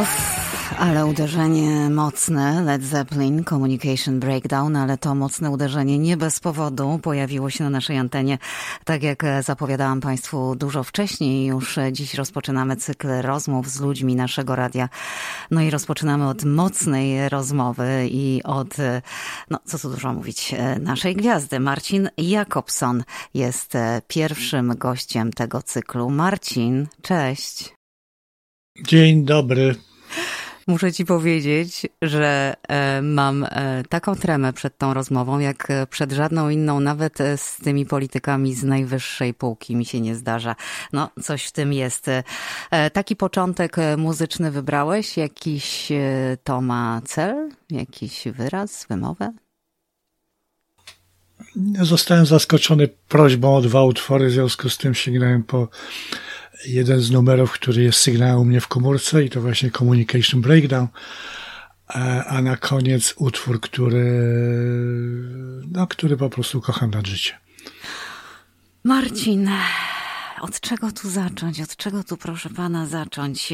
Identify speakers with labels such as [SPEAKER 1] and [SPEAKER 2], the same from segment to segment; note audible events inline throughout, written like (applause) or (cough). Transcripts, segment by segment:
[SPEAKER 1] Uff, ale uderzenie mocne, Led Zeppelin, Communication Breakdown, ale to mocne uderzenie nie bez powodu pojawiło się na naszej antenie. Tak jak zapowiadałam Państwu dużo wcześniej, już dziś rozpoczynamy cykl rozmów z ludźmi naszego radia. No i rozpoczynamy od mocnej rozmowy i od, no co tu dużo mówić, naszej gwiazdy. Marcin Jakobson jest pierwszym gościem tego cyklu. Marcin, cześć.
[SPEAKER 2] Dzień dobry.
[SPEAKER 1] Muszę ci powiedzieć, że e, mam e, taką tremę przed tą rozmową, jak przed żadną inną, nawet z tymi politykami z najwyższej półki mi się nie zdarza. No, coś w tym jest. E, taki początek muzyczny wybrałeś? Jakiś to ma cel? Jakiś wyraz, wymowę?
[SPEAKER 2] Zostałem zaskoczony prośbą o dwa utwory, w związku z tym sięgnąłem po jeden z numerów, który jest sygnałem u mnie w komórce i to właśnie Communication Breakdown, a na koniec utwór, który, no, który po prostu kocham na życie.
[SPEAKER 1] Marcin, od czego tu zacząć? Od czego tu, proszę pana, zacząć?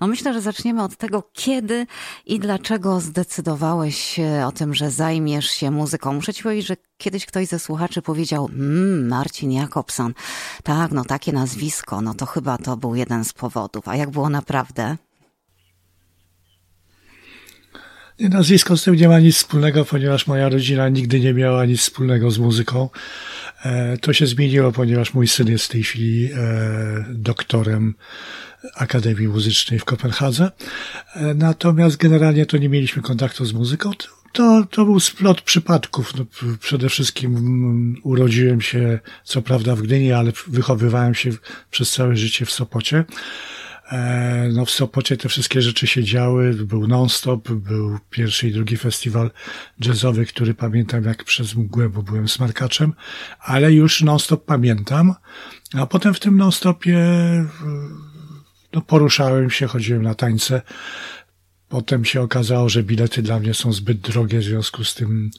[SPEAKER 1] No myślę, że zaczniemy od tego, kiedy i dlaczego zdecydowałeś się o tym, że zajmiesz się muzyką. Muszę ci powiedzieć, że kiedyś ktoś ze słuchaczy powiedział, mmm, Marcin Jakobson. Tak, no takie nazwisko, no to chyba to był jeden z powodów. A jak było naprawdę?
[SPEAKER 2] Nazwisko z tym nie ma nic wspólnego, ponieważ moja rodzina nigdy nie miała nic wspólnego z muzyką. E, to się zmieniło, ponieważ mój syn jest w tej chwili e, doktorem Akademii Muzycznej w Kopenhadze. E, natomiast generalnie to nie mieliśmy kontaktu z muzyką. To, to był splot przypadków. No, przede wszystkim urodziłem się, co prawda w Gdyni, ale wychowywałem się przez całe życie w Sopocie. E, no w Sopocie te wszystkie rzeczy się działy, był non-stop, był pierwszy i drugi festiwal jazzowy, który pamiętam jak przez mgłę, bo byłem smarkaczem, ale już non-stop pamiętam, a potem w tym non-stopie no, poruszałem się, chodziłem na tańce, Potem się okazało, że bilety dla mnie są zbyt drogie, w związku z tym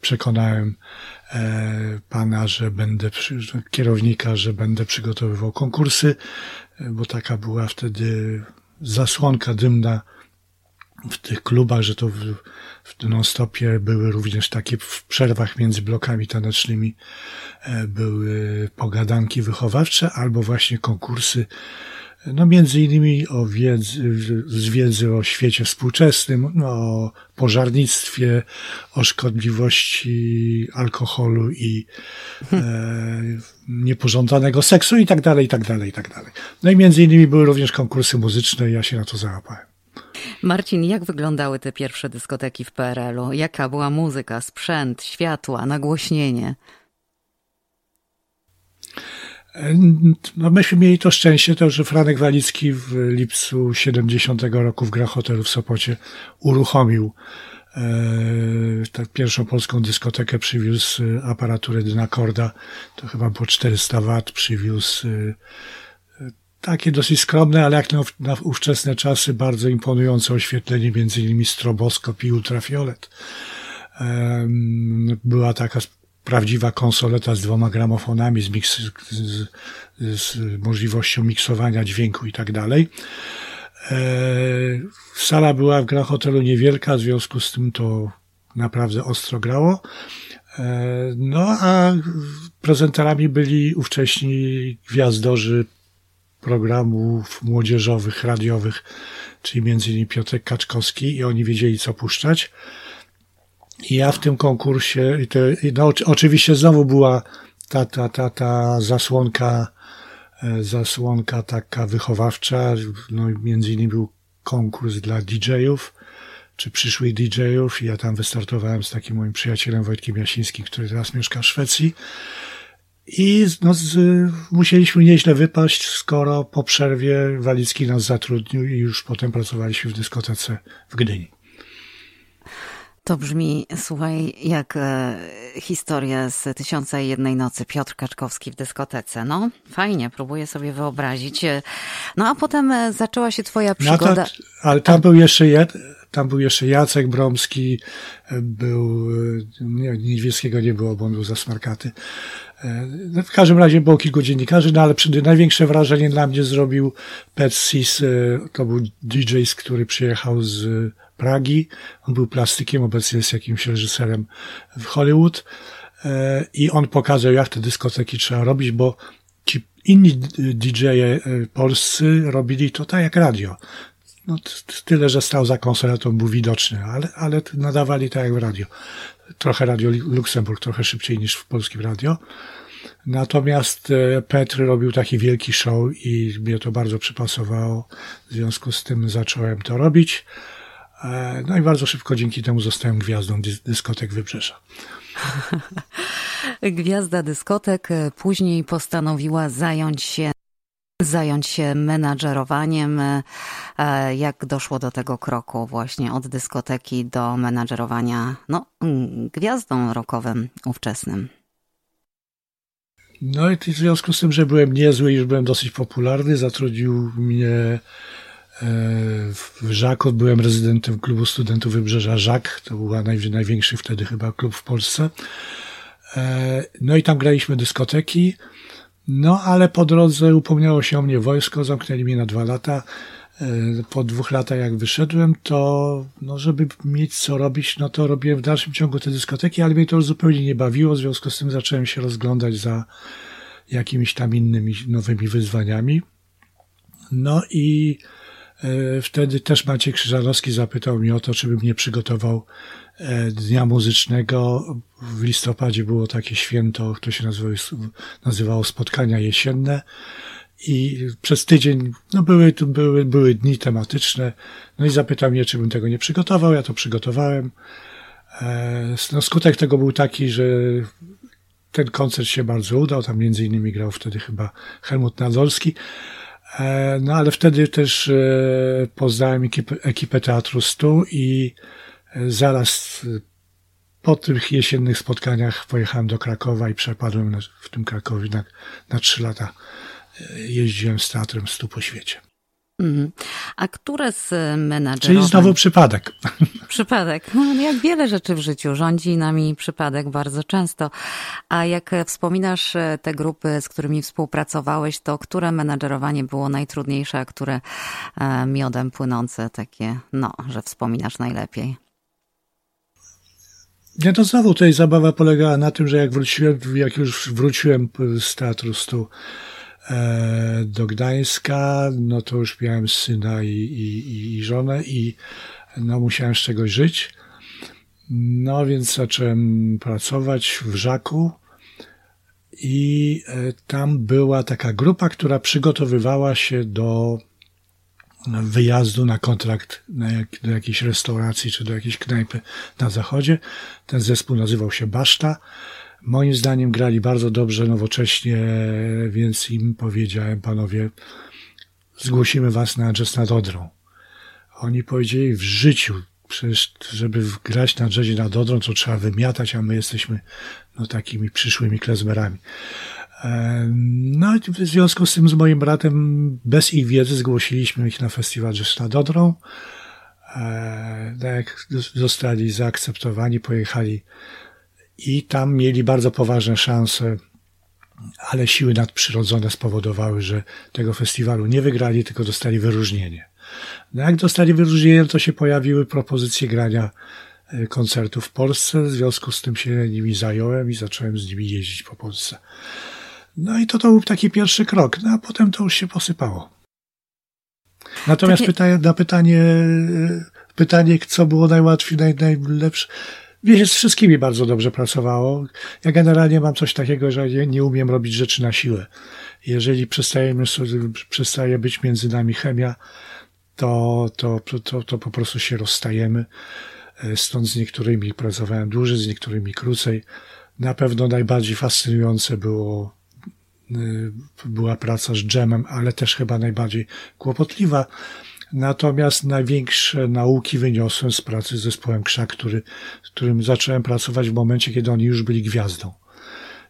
[SPEAKER 2] przekonałem e, pana, że będę, kierownika, że będę przygotowywał konkursy, e, bo taka była wtedy zasłonka dymna w tych klubach, że to w, w non-stopie były również takie w przerwach między blokami tanecznymi e, były pogadanki wychowawcze albo właśnie konkursy no między innymi o wiedzy, z wiedzy o świecie współczesnym, no, o pożarnictwie, o szkodliwości alkoholu i e, niepożądanego seksu i tak dalej, i tak dalej, i tak dalej. No i między innymi były również konkursy muzyczne i ja się na to załapałem.
[SPEAKER 1] Marcin, jak wyglądały te pierwsze dyskoteki w PRL-u? Jaka była muzyka, sprzęt, światła, nagłośnienie?
[SPEAKER 2] No myśmy mieli to szczęście, to, że Franek Walicki w lipcu 70 roku w Gra Hotelu w Sopocie uruchomił tak pierwszą polską dyskotekę, przywiózł e, aparaturę Dynakorda, to chyba było 400 W, przywiózł e, takie dosyć skromne, ale jak na, na ówczesne czasy bardzo imponujące oświetlenie, między innymi stroboskop i ultrafiolet. Była taka prawdziwa konsoleta z dwoma gramofonami, z, miks, z, z możliwością miksowania dźwięku i tak dalej. E, sala była w gra hotelu niewielka, w związku z tym to naprawdę ostro grało. E, no a prezenterami byli ówcześni gwiazdorzy programów młodzieżowych, radiowych, czyli innymi Piotrek Kaczkowski i oni wiedzieli co puszczać. Ja w tym konkursie, i no, oczywiście znowu była ta, ta, ta, ta zasłonka, e, zasłonka taka wychowawcza, no między innymi był konkurs dla DJ-ów, czy przyszłych DJ-ów ja tam wystartowałem z takim moim przyjacielem Wojtkiem Jasińskim, który teraz mieszka w Szwecji. I no, z, musieliśmy nieźle wypaść, skoro po przerwie Walicki nas zatrudnił i już potem pracowaliśmy w dyskotece w Gdyni.
[SPEAKER 1] To brzmi, słuchaj, jak e, historia z Tysiąca i Jednej Nocy. Piotr Kaczkowski w dyskotece. No, fajnie, próbuję sobie wyobrazić. E, no, a potem e, zaczęła się twoja przygoda. No to,
[SPEAKER 2] ale tam był jeszcze tam był jeszcze Jacek Bromski, e, był, nie, Niedźwieckiego nie było, bo on był zasmarkaty. no w każdym razie było kilku dziennikarzy, no ale przy, największe wrażenie dla mnie zrobił Pet Sis, to był DJ, który przyjechał z Pragi. On był plastykiem, obecnie jest jakimś reżyserem w Hollywood. I on pokazał, jak te dyskoteki trzeba robić, bo ci inni DJ-e polscy robili to tak jak radio. No, tyle, że stał za konsoletą, był widoczny, ale, ale nadawali tak jak w radio. Trochę Radio Luksemburg, trochę szybciej niż w polskim radio. Natomiast e, Petr robił taki wielki show i mnie to bardzo przypasowało. W związku z tym zacząłem to robić. E, no i bardzo szybko dzięki temu zostałem gwiazdą dyskotek Wybrzeża. (laughs)
[SPEAKER 1] Gwiazda dyskotek e, później postanowiła zająć się zająć się menadżerowaniem. Jak doszło do tego kroku właśnie od dyskoteki do menadżerowania no, gwiazdą rockowym ówczesnym?
[SPEAKER 2] No i w związku z tym, że byłem niezły i już byłem dosyć popularny, zatrudnił mnie e, w Żaku. Byłem rezydentem klubu studentów Wybrzeża Żak. To był największy wtedy chyba klub w Polsce. E, no i tam graliśmy dyskoteki. No ale po drodze upomniało się o mnie wojsko, zamknęli mnie na dwa lata. E, po dwóch latach jak wyszedłem, to no, żeby mieć co robić, no to robiłem w dalszym ciągu te dyskoteki, ale mnie to już zupełnie nie bawiło, w związku z tym zacząłem się rozglądać za jakimiś tam innymi nowymi wyzwaniami. No i wtedy też Maciej Krzyżanowski zapytał mnie o to, czy bym nie przygotował e, dnia muzycznego. W listopadzie było takie święto, to się nazywało, nazywało spotkania jesienne i przez tydzień no były, były, były dni tematyczne. No i zapytał mnie, czy bym tego nie przygotował. Ja to przygotowałem. E, no skutek tego był taki, że ten koncert się bardzo udał. Tam między innymi grał wtedy chyba Helmut Nadolski. E, no ale wtedy też e, poznałem ekipę, ekipę Teatru Stu i zaraz po tych jesiennych spotkaniach pojechałem do Krakowa i przepadłem w tym Krakowie na, na trzy lata jeździłem z teatrem stu po świecie.
[SPEAKER 1] Mhm. A które z menadżerów?
[SPEAKER 2] Czyli znowu przypadek.
[SPEAKER 1] Przypadek. No, jak wiele rzeczy w życiu. Rządzi nami przypadek bardzo często. A jak wspominasz e, te grupy, z którymi współpracowałeś, to które menadżerowanie było najtrudniejsze, a które e, miodem płynące takie, no, że wspominasz najlepiej?
[SPEAKER 2] Nie, to znowu tutaj zabawa polegała na tym, że jak wróciłem, jak już wróciłem z teatru stu, E, do Gdańska, no to już miałem syna i, i, i żonę i no musiałem z czegoś żyć. No więc zacząłem pracować w Żaku i e, tam była taka grupa, która przygotowywała się do wyjazdu na kontrakt na jak, do jakiejś restauracji czy do jakiejś knajpy na zachodzie. Ten zespół nazywał się Baszta. Moim zdaniem grali bardzo dobrze, nowocześnie, więc im powiedziałem, panowie, zgłosimy was na jazz nad Odrą. Oni powiedzieli, w życiu, przecież żeby grać na jazzie nad Odrą, to trzeba wymiatać, a my jesteśmy no, takimi przyszłymi klezmerami. No i w związku z tym z moim bratem bez ich wiedzy zgłosiliśmy ich na festiwal Jazz nad Odrą. Tak jak zostali zaakceptowani, pojechali i tam mieli bardzo poważne szanse, ale siły nadprzyrodzone spowodowały, że tego festiwalu nie wygrali, tylko dostali wyróżnienie. No jak dostali wyróżnienie, to się pojawiły propozycje grania e, koncertów w Polsce, w związku z tym się nimi zająłem i zacząłem z nimi jeździć po Polsce. No i to, to był taki pierwszy krok, no a potem to już się posypało. Natomiast Takie... pytanie, na pytanie, e, pytanie, co było najłatwiej, naj, najlepsze, się z wszystkimi bardzo dobrze pracowało. Ja generalnie mam coś takiego, że nie, nie umiem robić rzeczy na siłę. Jeżeli przestajemy, przestaje być między nami chemia, to, to, to, to po prostu się rozstajemy. E, stąd z niektórymi pracowałem dłużej, z niektórymi krócej. Na pewno najbardziej fascynujące było, e, była praca z dżemem, ale też chyba najbardziej kłopotliwa Natomiast największe nauki wyniosłem z pracy z zespołem Krzak, który, z którym zacząłem pracować w momencie, kiedy oni już byli gwiazdą.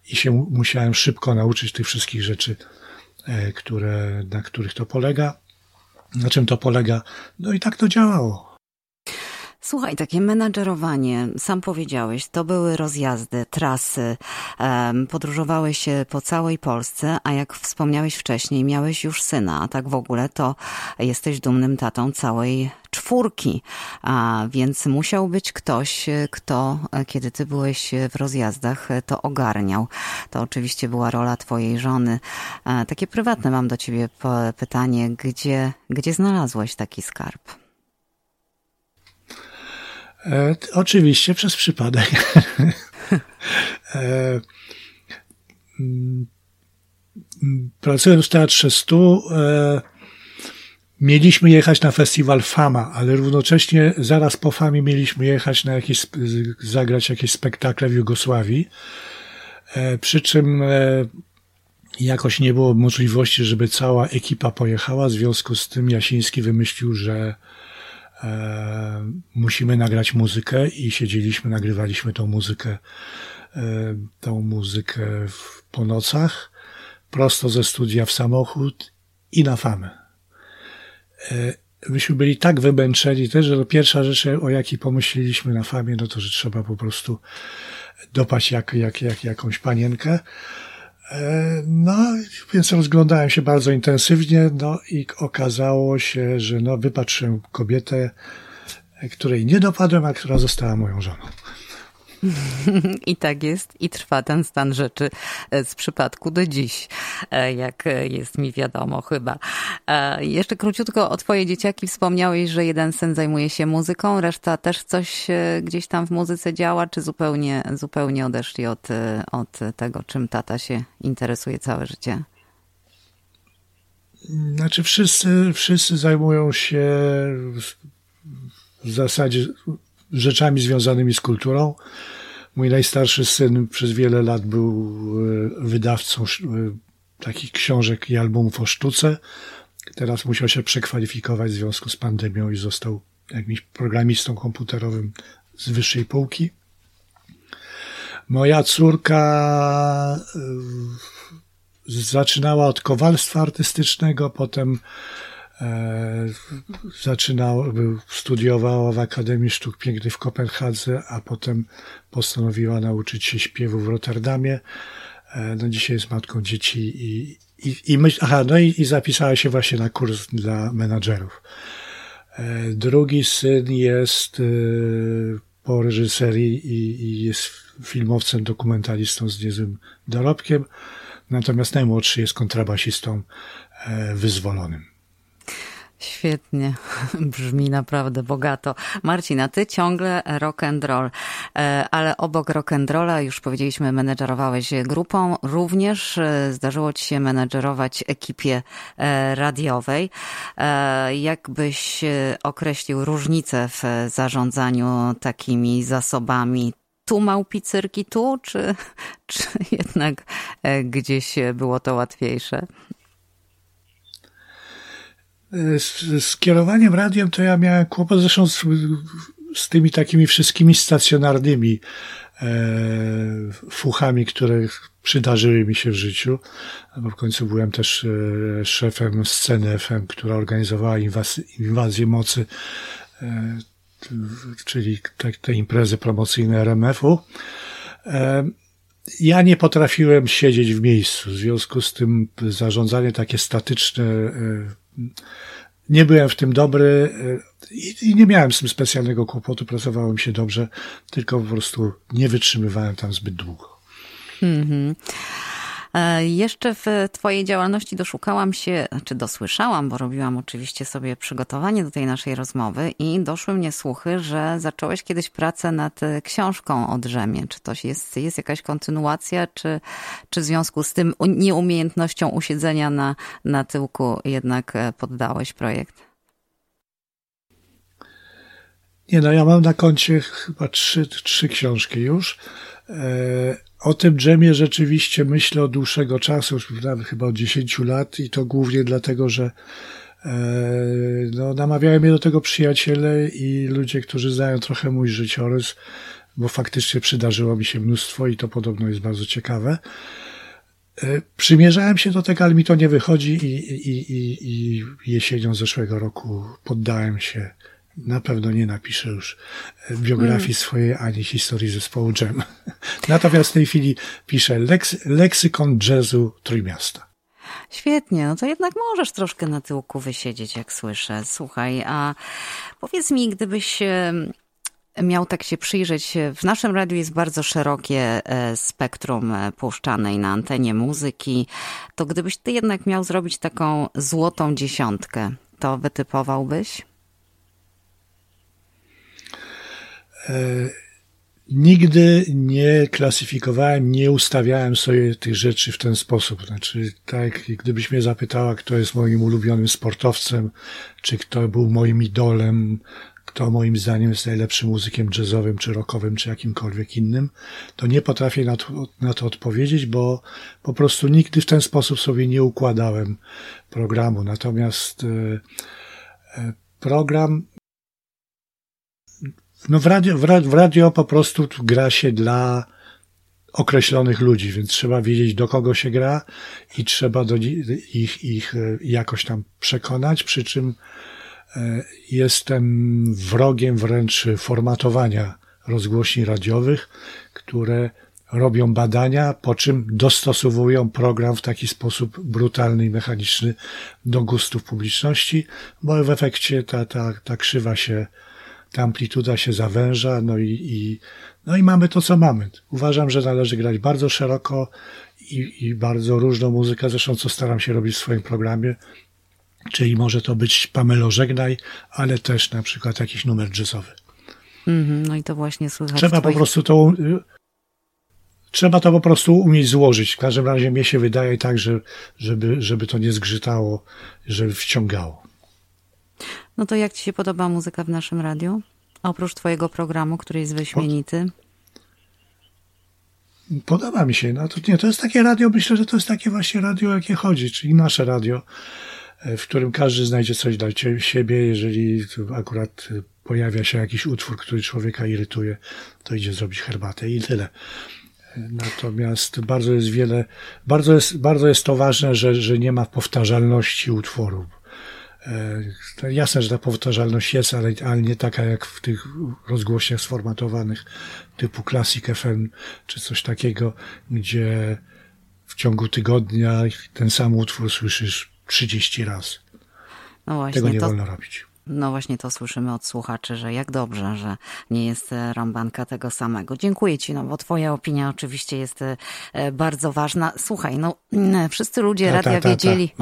[SPEAKER 2] I się musiałem szybko nauczyć tych wszystkich rzeczy, e, które, na których to polega, na czym to polega. No i tak to działało.
[SPEAKER 1] Słuchaj, takie menadżerowanie, sam powiedziałeś, to były rozjazdy, trasy, podróżowałeś po całej Polsce, a jak wspomniałeś wcześniej, miałeś już syna, a tak w ogóle to jesteś dumnym tatą całej czwórki, a więc musiał być ktoś, kto, kiedy ty byłeś w rozjazdach, to ogarniał. To oczywiście była rola twojej żony. Takie prywatne mam do ciebie pytanie, gdzie, gdzie znalazłeś taki skarb?
[SPEAKER 2] E, oczywiście przez przypadek. (laughs) e, pracując w Teatrze Stu, e, mieliśmy jechać na festiwal Fama, ale równocześnie zaraz po Famie mieliśmy jechać na jakieś, zagrać jakieś spektakle w Jugosławii. E, przy czym e, jakoś nie było możliwości, żeby cała ekipa pojechała. W związku z tym Jasiński wymyślił, że musimy nagrać muzykę i siedzieliśmy, nagrywaliśmy tą muzykę, e, tą muzykę w, po nocach, prosto ze studia w samochód i na famę. E, myśmy byli tak wymęczeni też, że pierwsza rzecz, o jakiej pomyśleliśmy na famie, no to, że trzeba po prostu dopaść jak, jak, jak jakąś panienkę. E, no, więc rozglądałem się bardzo intensywnie, no i okazało się, że no, wypatrzyłem kobietę, której nie dopadłem, a która została moją żoną. (laughs)
[SPEAKER 1] I tak jest i trwa ten stan rzeczy e, z przypadku do dziś, e, jak jest mi wiadomo chyba. E, jeszcze króciutko o twoje dzieciaki wspomniałeś, że jeden syn zajmuje się muzyką, reszta też coś gdzieś tam w muzyce działa, czy zupełnie, zupełnie odeszli od, od tego, czym tata się interesuje całe życie?
[SPEAKER 2] Znaczy wszyscy, wszyscy zajmują się w zasadzie rzeczami związanymi z kulturą. Mój najstarszy syn przez wiele lat był e, wydawcą e, takich książek i albumów o sztuce. Teraz musiał się przekwalifikować w związku z pandemią i został jakimś programistą komputerowym z wyższej półki. Moja córka e, zaczynała od kowalstwa artystycznego, potem E, zaczynał, studiowała w Akademii Sztuk Pięknych w Kopenhadze, a potem postanowiła nauczyć się śpiewu w Rotterdamie. E, no dzisiaj jest matką dzieci i, i, i myśl, aha, no i, i zapisała się właśnie na kurs dla menadżerów. E, drugi syn jest po reżyserii i, i jest filmowcem, dokumentalistą z niezłym dorobkiem, natomiast najmłodszy jest kontrabasistą wyzwolonym.
[SPEAKER 1] Świetnie, (laughs) brzmi naprawdę bogato. Marcina, ty ciągle rock and roll, e, ale obok rock and rolla, już powiedzieliśmy, menedżerowałeś grupą, również e, zdarzyło ci się menedżerować ekipie e, radiowej. Jakbyś określił różnicę w zarządzaniu takimi zasobami? Tu małpicyrki tu, czy, (laughs) czy jednak gdzieś było to łatwiejsze?
[SPEAKER 2] Z, z kierowaniem radiem to ja miałem kłopot zresztą z, z tymi takimi wszystkimi stacjonarnymi e, fuchami, które przydarzyły mi się w życiu. Bo w końcu byłem też e, szefem sceny FM, która organizowała inwaz, inwazję mocy, e, czyli te, te imprezy promocyjne RMF-u. E, ja nie potrafiłem siedzieć w miejscu, w związku z tym zarządzanie takie statyczne e, nie byłem w tym dobry e, i, nie miałem z tym specjalnego kłopotu, pracowało mi się dobrze, tylko po prostu nie wytrzymywałem tam zbyt długo. Mm -hmm.
[SPEAKER 1] E, jeszcze w Twojej działalności doszukałam się, czy dosłyszałam, bo robiłam oczywiście sobie przygotowanie do tej naszej rozmowy i doszły mnie słuchy, że zacząłeś kiedyś pracę nad książką o drzemie. Czy to jest, jest jakaś kontynuacja, czy, czy w związku z tym nieumiejętnością usiedzenia na, na tyłku jednak e, poddałeś projekt?
[SPEAKER 2] Nie no, ja mam na koncie chyba trzy, trzy książki już. O tym dżemie rzeczywiście myślę od dłuższego czasu, już nawet chyba od 10 lat i to głównie dlatego, że e, no, namawiają mnie do tego przyjaciele i ludzie, którzy znają trochę mój życiorys, bo faktycznie przydarzyło mi się mnóstwo i to podobno jest bardzo ciekawe. E, przymierzałem się do tego, ale mi to nie wychodzi i, i, i, i jesienią zeszłego roku poddałem się na pewno nie napiszę już biografii mm. swojej ani historii zespołu Jam. (laughs) Natomiast w tej chwili piszę leks, leksykon jazzu Trójmiasta.
[SPEAKER 1] Świetnie, no to jednak możesz troszkę na tyłku wysiedzieć, jak słyszę. Słuchaj, a powiedz mi, gdybyś miał tak się przyjrzeć, w naszym radiu jest bardzo szerokie e, spektrum e, puszczanej na antenie muzyki, to gdybyś ty jednak miał zrobić taką złotą dziesiątkę, to wytypowałbyś?
[SPEAKER 2] E, nigdy nie klasyfikowałem, nie ustawiałem sobie tych rzeczy w ten sposób. Znaczy, tak, gdybyś mnie zapytała, kto jest moim ulubionym sportowcem, czy kto był moim idolem, kto moim zdaniem jest najlepszym muzykiem jazzowym, czy rockowym, czy jakimkolwiek innym, to nie potrafię na to, na to odpowiedzieć, bo po prostu nigdy w ten sposób sobie nie układałem programu. Natomiast e, e, program no w radio, w radio po prostu gra się dla określonych ludzi, więc trzeba wiedzieć, do kogo się gra i trzeba do ich, ich e, jakoś tam przekonać, przy czym e, jestem wrogiem wręcz formatowania rozgłośni radiowych, które robią badania, po czym dostosowują program w taki sposób brutalny i mechaniczny do gustów publiczności, bo w efekcie ta, ta, ta krzywa się ta amplituda się zawęża, no i, i, no i mamy to, co mamy. Uważam, że należy grać bardzo szeroko i, i bardzo różną muzykę, zresztą co staram się robić w swoim programie, czyli może to być Pamelo Żegnaj, ale też na przykład jakiś numer jazzowy.
[SPEAKER 1] Mm-hmm, no i to właśnie słychać.
[SPEAKER 2] Trzeba twoich... po prostu to trzeba to po prostu umieć złożyć. W każdym razie mnie się wydaje tak, że, żeby, żeby to nie zgrzytało, żeby wciągało.
[SPEAKER 1] No to jak ci się podoba muzyka w naszym radiu? Oprócz twojego programu, który jest wyśmienity.
[SPEAKER 2] Podoba mi się. No to nie, to jest takie radio, myślę, że to jest takie właśnie radio, jakie chodzi, czyli nasze radio, e, w którym każdy znajdzie coś dla siebie. Jeżeli akurat pojawia się jakiś utwór, który człowieka irytuje, to idzie zrobić herbatę i tyle. E, natomiast bardzo jest wiele, bardzo jest, bardzo jest to ważne, że, że nie ma powtarzalności utworu to jasne, że ta powtarzalność jest, ale, ale nie taka jak w tych rozgłośniach sformatowanych typu Classic FM czy coś takiego, gdzie w ciągu tygodnia ten sam utwór słyszysz 30 razy. No właśnie, Tego nie to... wolno robić.
[SPEAKER 1] No właśnie to słyszymy od słuchaczy, że jak dobrze, że nie jest e, rąbanka tego samego. Dziękuję Ci, no bo Twoja opinia oczywiście jest e, e, bardzo ważna. Słuchaj, no mm, wszyscy ludzie ta, radia ta, ta, wiedzieli.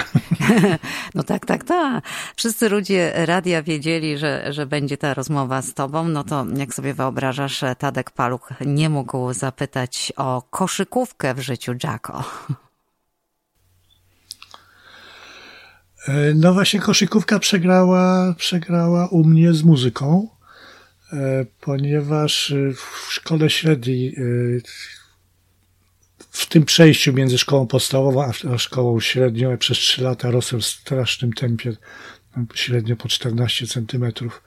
[SPEAKER 1] (laughs) no tak, tak, tak. Wszyscy ludzie radia wiedzieli, że, że będzie ta rozmowa z Tobą. No to jak sobie wyobrażasz, Tadek Paluch nie mógł zapytać o koszykówkę w życiu Jacko.
[SPEAKER 2] E, no właśnie koszykówka przegrała, przegrała u mnie z muzyką, e, ponieważ e, w szkole średniej, w tym przejściu między szkołą podstawową a szkołą średnią przez trzy lata rosłem w strasznym tempie, średnio po 14 centymetrów.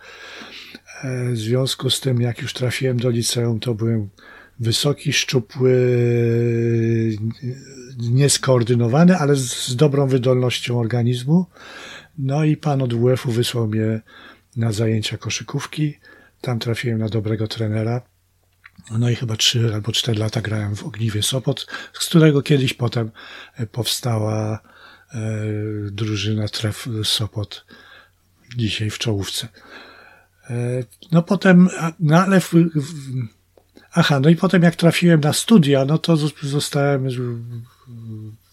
[SPEAKER 2] W związku z tym, jak już trafiłem do liceum, to byłem wysoki, szczupły, nieskoordynowany, ale z dobrą wydolnością organizmu. No i pan od WF-u wysłał mnie na zajęcia koszykówki. Tam trafiłem na dobrego trenera. No i chyba trzy albo cztery lata grałem w Ogniwie Sopot, z którego kiedyś potem powstała e, drużyna Tref Sopot, dzisiaj w czołówce. E, no potem, no ale w, w, Aha, no i potem jak trafiłem na studia, no to zostałem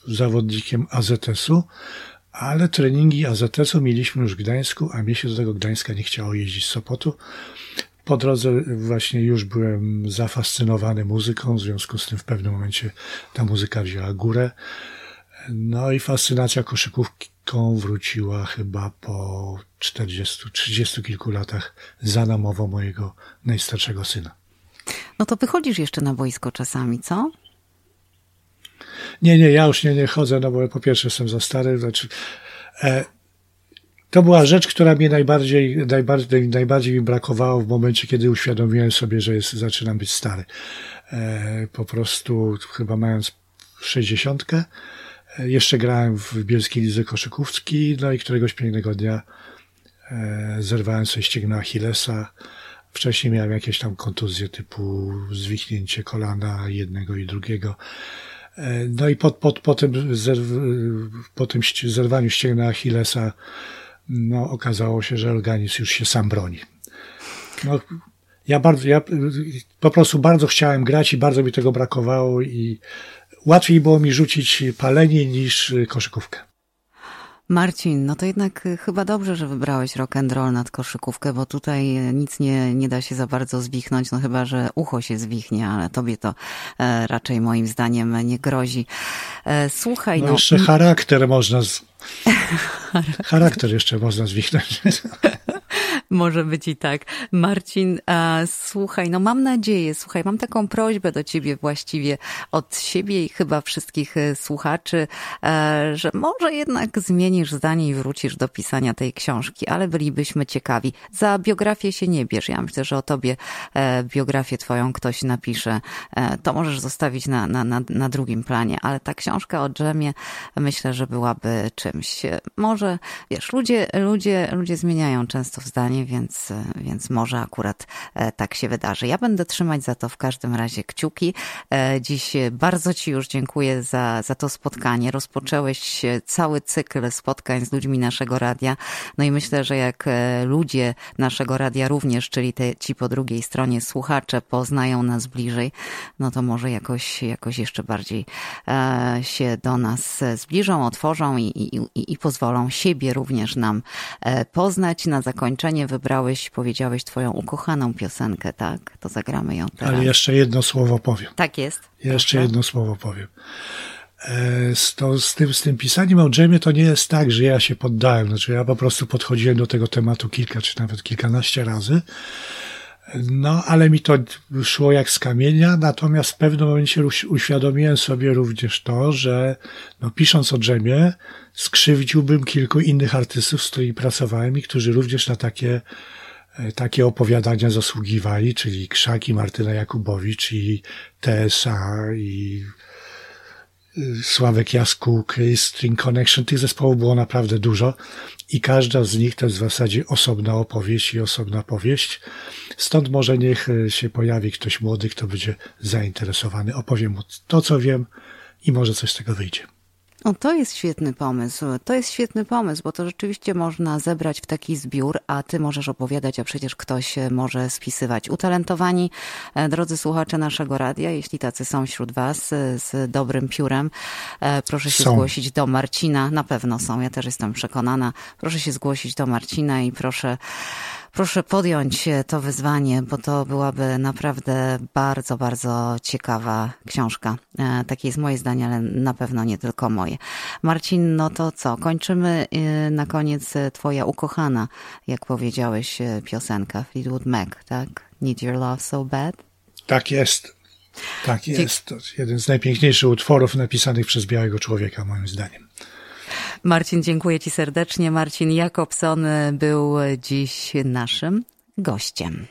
[SPEAKER 2] zawodnikiem AZS-u, ale treningi AZS-u mieliśmy już w Gdańsku, a mnie się do tego Gdańska nie chciało jeździć z Sopotu. Po drodze właśnie już byłem zafascynowany muzyką, w związku z tym w pewnym momencie ta muzyka wzięła górę. No i fascynacja koszykówką wróciła chyba po 40, 30 kilku latach za namową mojego najstarszego syna.
[SPEAKER 1] No to wychodzisz jeszcze na boisko czasami, co?
[SPEAKER 2] Nie, nie, ja już nie, nie chodzę, no bo po pierwsze jestem za stary, znaczy e, to była rzecz, która mnie najbardziej, najbardziej, najbardziej mi brakowało w momencie, kiedy uświadomiłem sobie, że jest, zaczynam być stary. E, po prostu chyba mając sześćdziesiątkę, e, jeszcze grałem w Bielskiej Lidze Koszykówki, no i któregoś pięknego dnia zerwałem sobie ścięgno Achillesa. Wcześniej miałem jakieś tam kontuzje typu zwichnięcie kolana jednego i drugiego. No i po, po, po, tym, po tym zerwaniu ścięgna Achillesa no, okazało się, że organizm już się sam broni. No, ja, bardzo, ja po prostu bardzo chciałem grać i bardzo mi tego brakowało i łatwiej było mi rzucić palenie niż koszykówkę.
[SPEAKER 1] Marcin, no to jednak chyba dobrze, że wybrałeś rock and roll nad koszykówkę, bo tutaj nic nie, nie da się za bardzo zwichnąć, no chyba, że ucho się zwichnie, ale tobie to e, raczej moim zdaniem nie grozi. E, słuchaj,
[SPEAKER 2] no... no jeszcze charakter można... Z... (laughs) charakter jeszcze można zwichnąć. (laughs)
[SPEAKER 1] Może być i tak. Marcin, a, słuchaj, no mam nadzieję, słuchaj, mam taką prośbę do ciebie właściwie od siebie i chyba wszystkich e, słuchaczy, e, że może jednak zmienisz zdanie i wrócisz do pisania tej książki, ale bylibyśmy ciekawi. Za biografię się nie bierz. Ja myślę, że o tobie e, biografię twoją ktoś napisze. To możesz zostawić na, na, na, na drugim planie, ale ta książka o dżemie myślę, że byłaby czymś. Może, wiesz, ludzie, ludzie, ludzie zmieniają często zdanie, więc, więc może akurat e, tak się wydarzy. Ja będę trzymać za to w każdym razie kciuki. E, dziś bardzo Ci już dziękuję za, za to spotkanie. Rozpocząłeś cały cykl spotkań z ludźmi naszego radia. No i myślę, że jak e, ludzie naszego radia również, czyli te, ci po drugiej stronie słuchacze poznają nas bliżej, no to może jakoś, jakoś jeszcze bardziej się do nas zbliżą, otworzą i, i, i pozwolą siebie również nam poznać. Na zakończenie wybrałeś, powiedziałeś twoją ukochaną piosenkę, tak? To zagramy ją teraz.
[SPEAKER 2] Ale jeszcze jedno słowo powiem.
[SPEAKER 1] Tak jest.
[SPEAKER 2] Jeszcze jedno słowo powiem. E, z, to, z, tym, z tym pisaniem o dżemie to nie jest tak, że ja się poddałem. Znaczy ja po prostu podchodziłem do tego tematu kilka czy nawet kilkanaście razy. No, ale mi to szło jak z kamienia, natomiast w pewnym momencie uświadomiłem sobie również to, że no, pisząc o dżemie, skrzywdziłbym kilku innych artystów, z którymi pracowałem i którzy również na takie, e, takie opowiadania zasługiwali, czyli Krzaki Martyna Jakubowicz i TSA i Sławek Jaskółk, String Connection. Tych zespołów było naprawdę dużo i każda z nich to jest w zasadzie osobna opowieść i osobna powieść. Stąd może niech e, się pojawi ktoś młody, kto będzie zainteresowany. Opowiem mu to, co wiem i może coś z tego wyjdzie.
[SPEAKER 1] O, to jest świetny pomysł. To jest świetny pomysł, bo to rzeczywiście można zebrać w taki zbiór, a ty możesz opowiadać, a przecież ktoś może spisywać. Utalentowani, e, drodzy słuchacze naszego radia, jeśli tacy są wśród was e, z dobrym piórem, proszę się są. zgłosić do Marcina. Na pewno są, ja też jestem przekonana. Proszę się zgłosić do Marcina i proszę proszę podjąć to wyzwanie, bo to byłaby naprawdę bardzo, bardzo ciekawa książka. E, takie jest moje zdanie, ale na pewno nie tylko moje. Marcin, no to co? Kończymy e, na koniec e, twoja ukochana, jak powiedziałeś, piosenka Fleetwood Mac, tak? Need Your Love So Bad?
[SPEAKER 2] Tak jest. Tak jest. To jeden z najpiękniejszych utworów napisanych przez białego człowieka, moim zdaniem.
[SPEAKER 1] Marcin, dziękuję Ci serdecznie. Marcin Jakobson był dziś naszym gościem.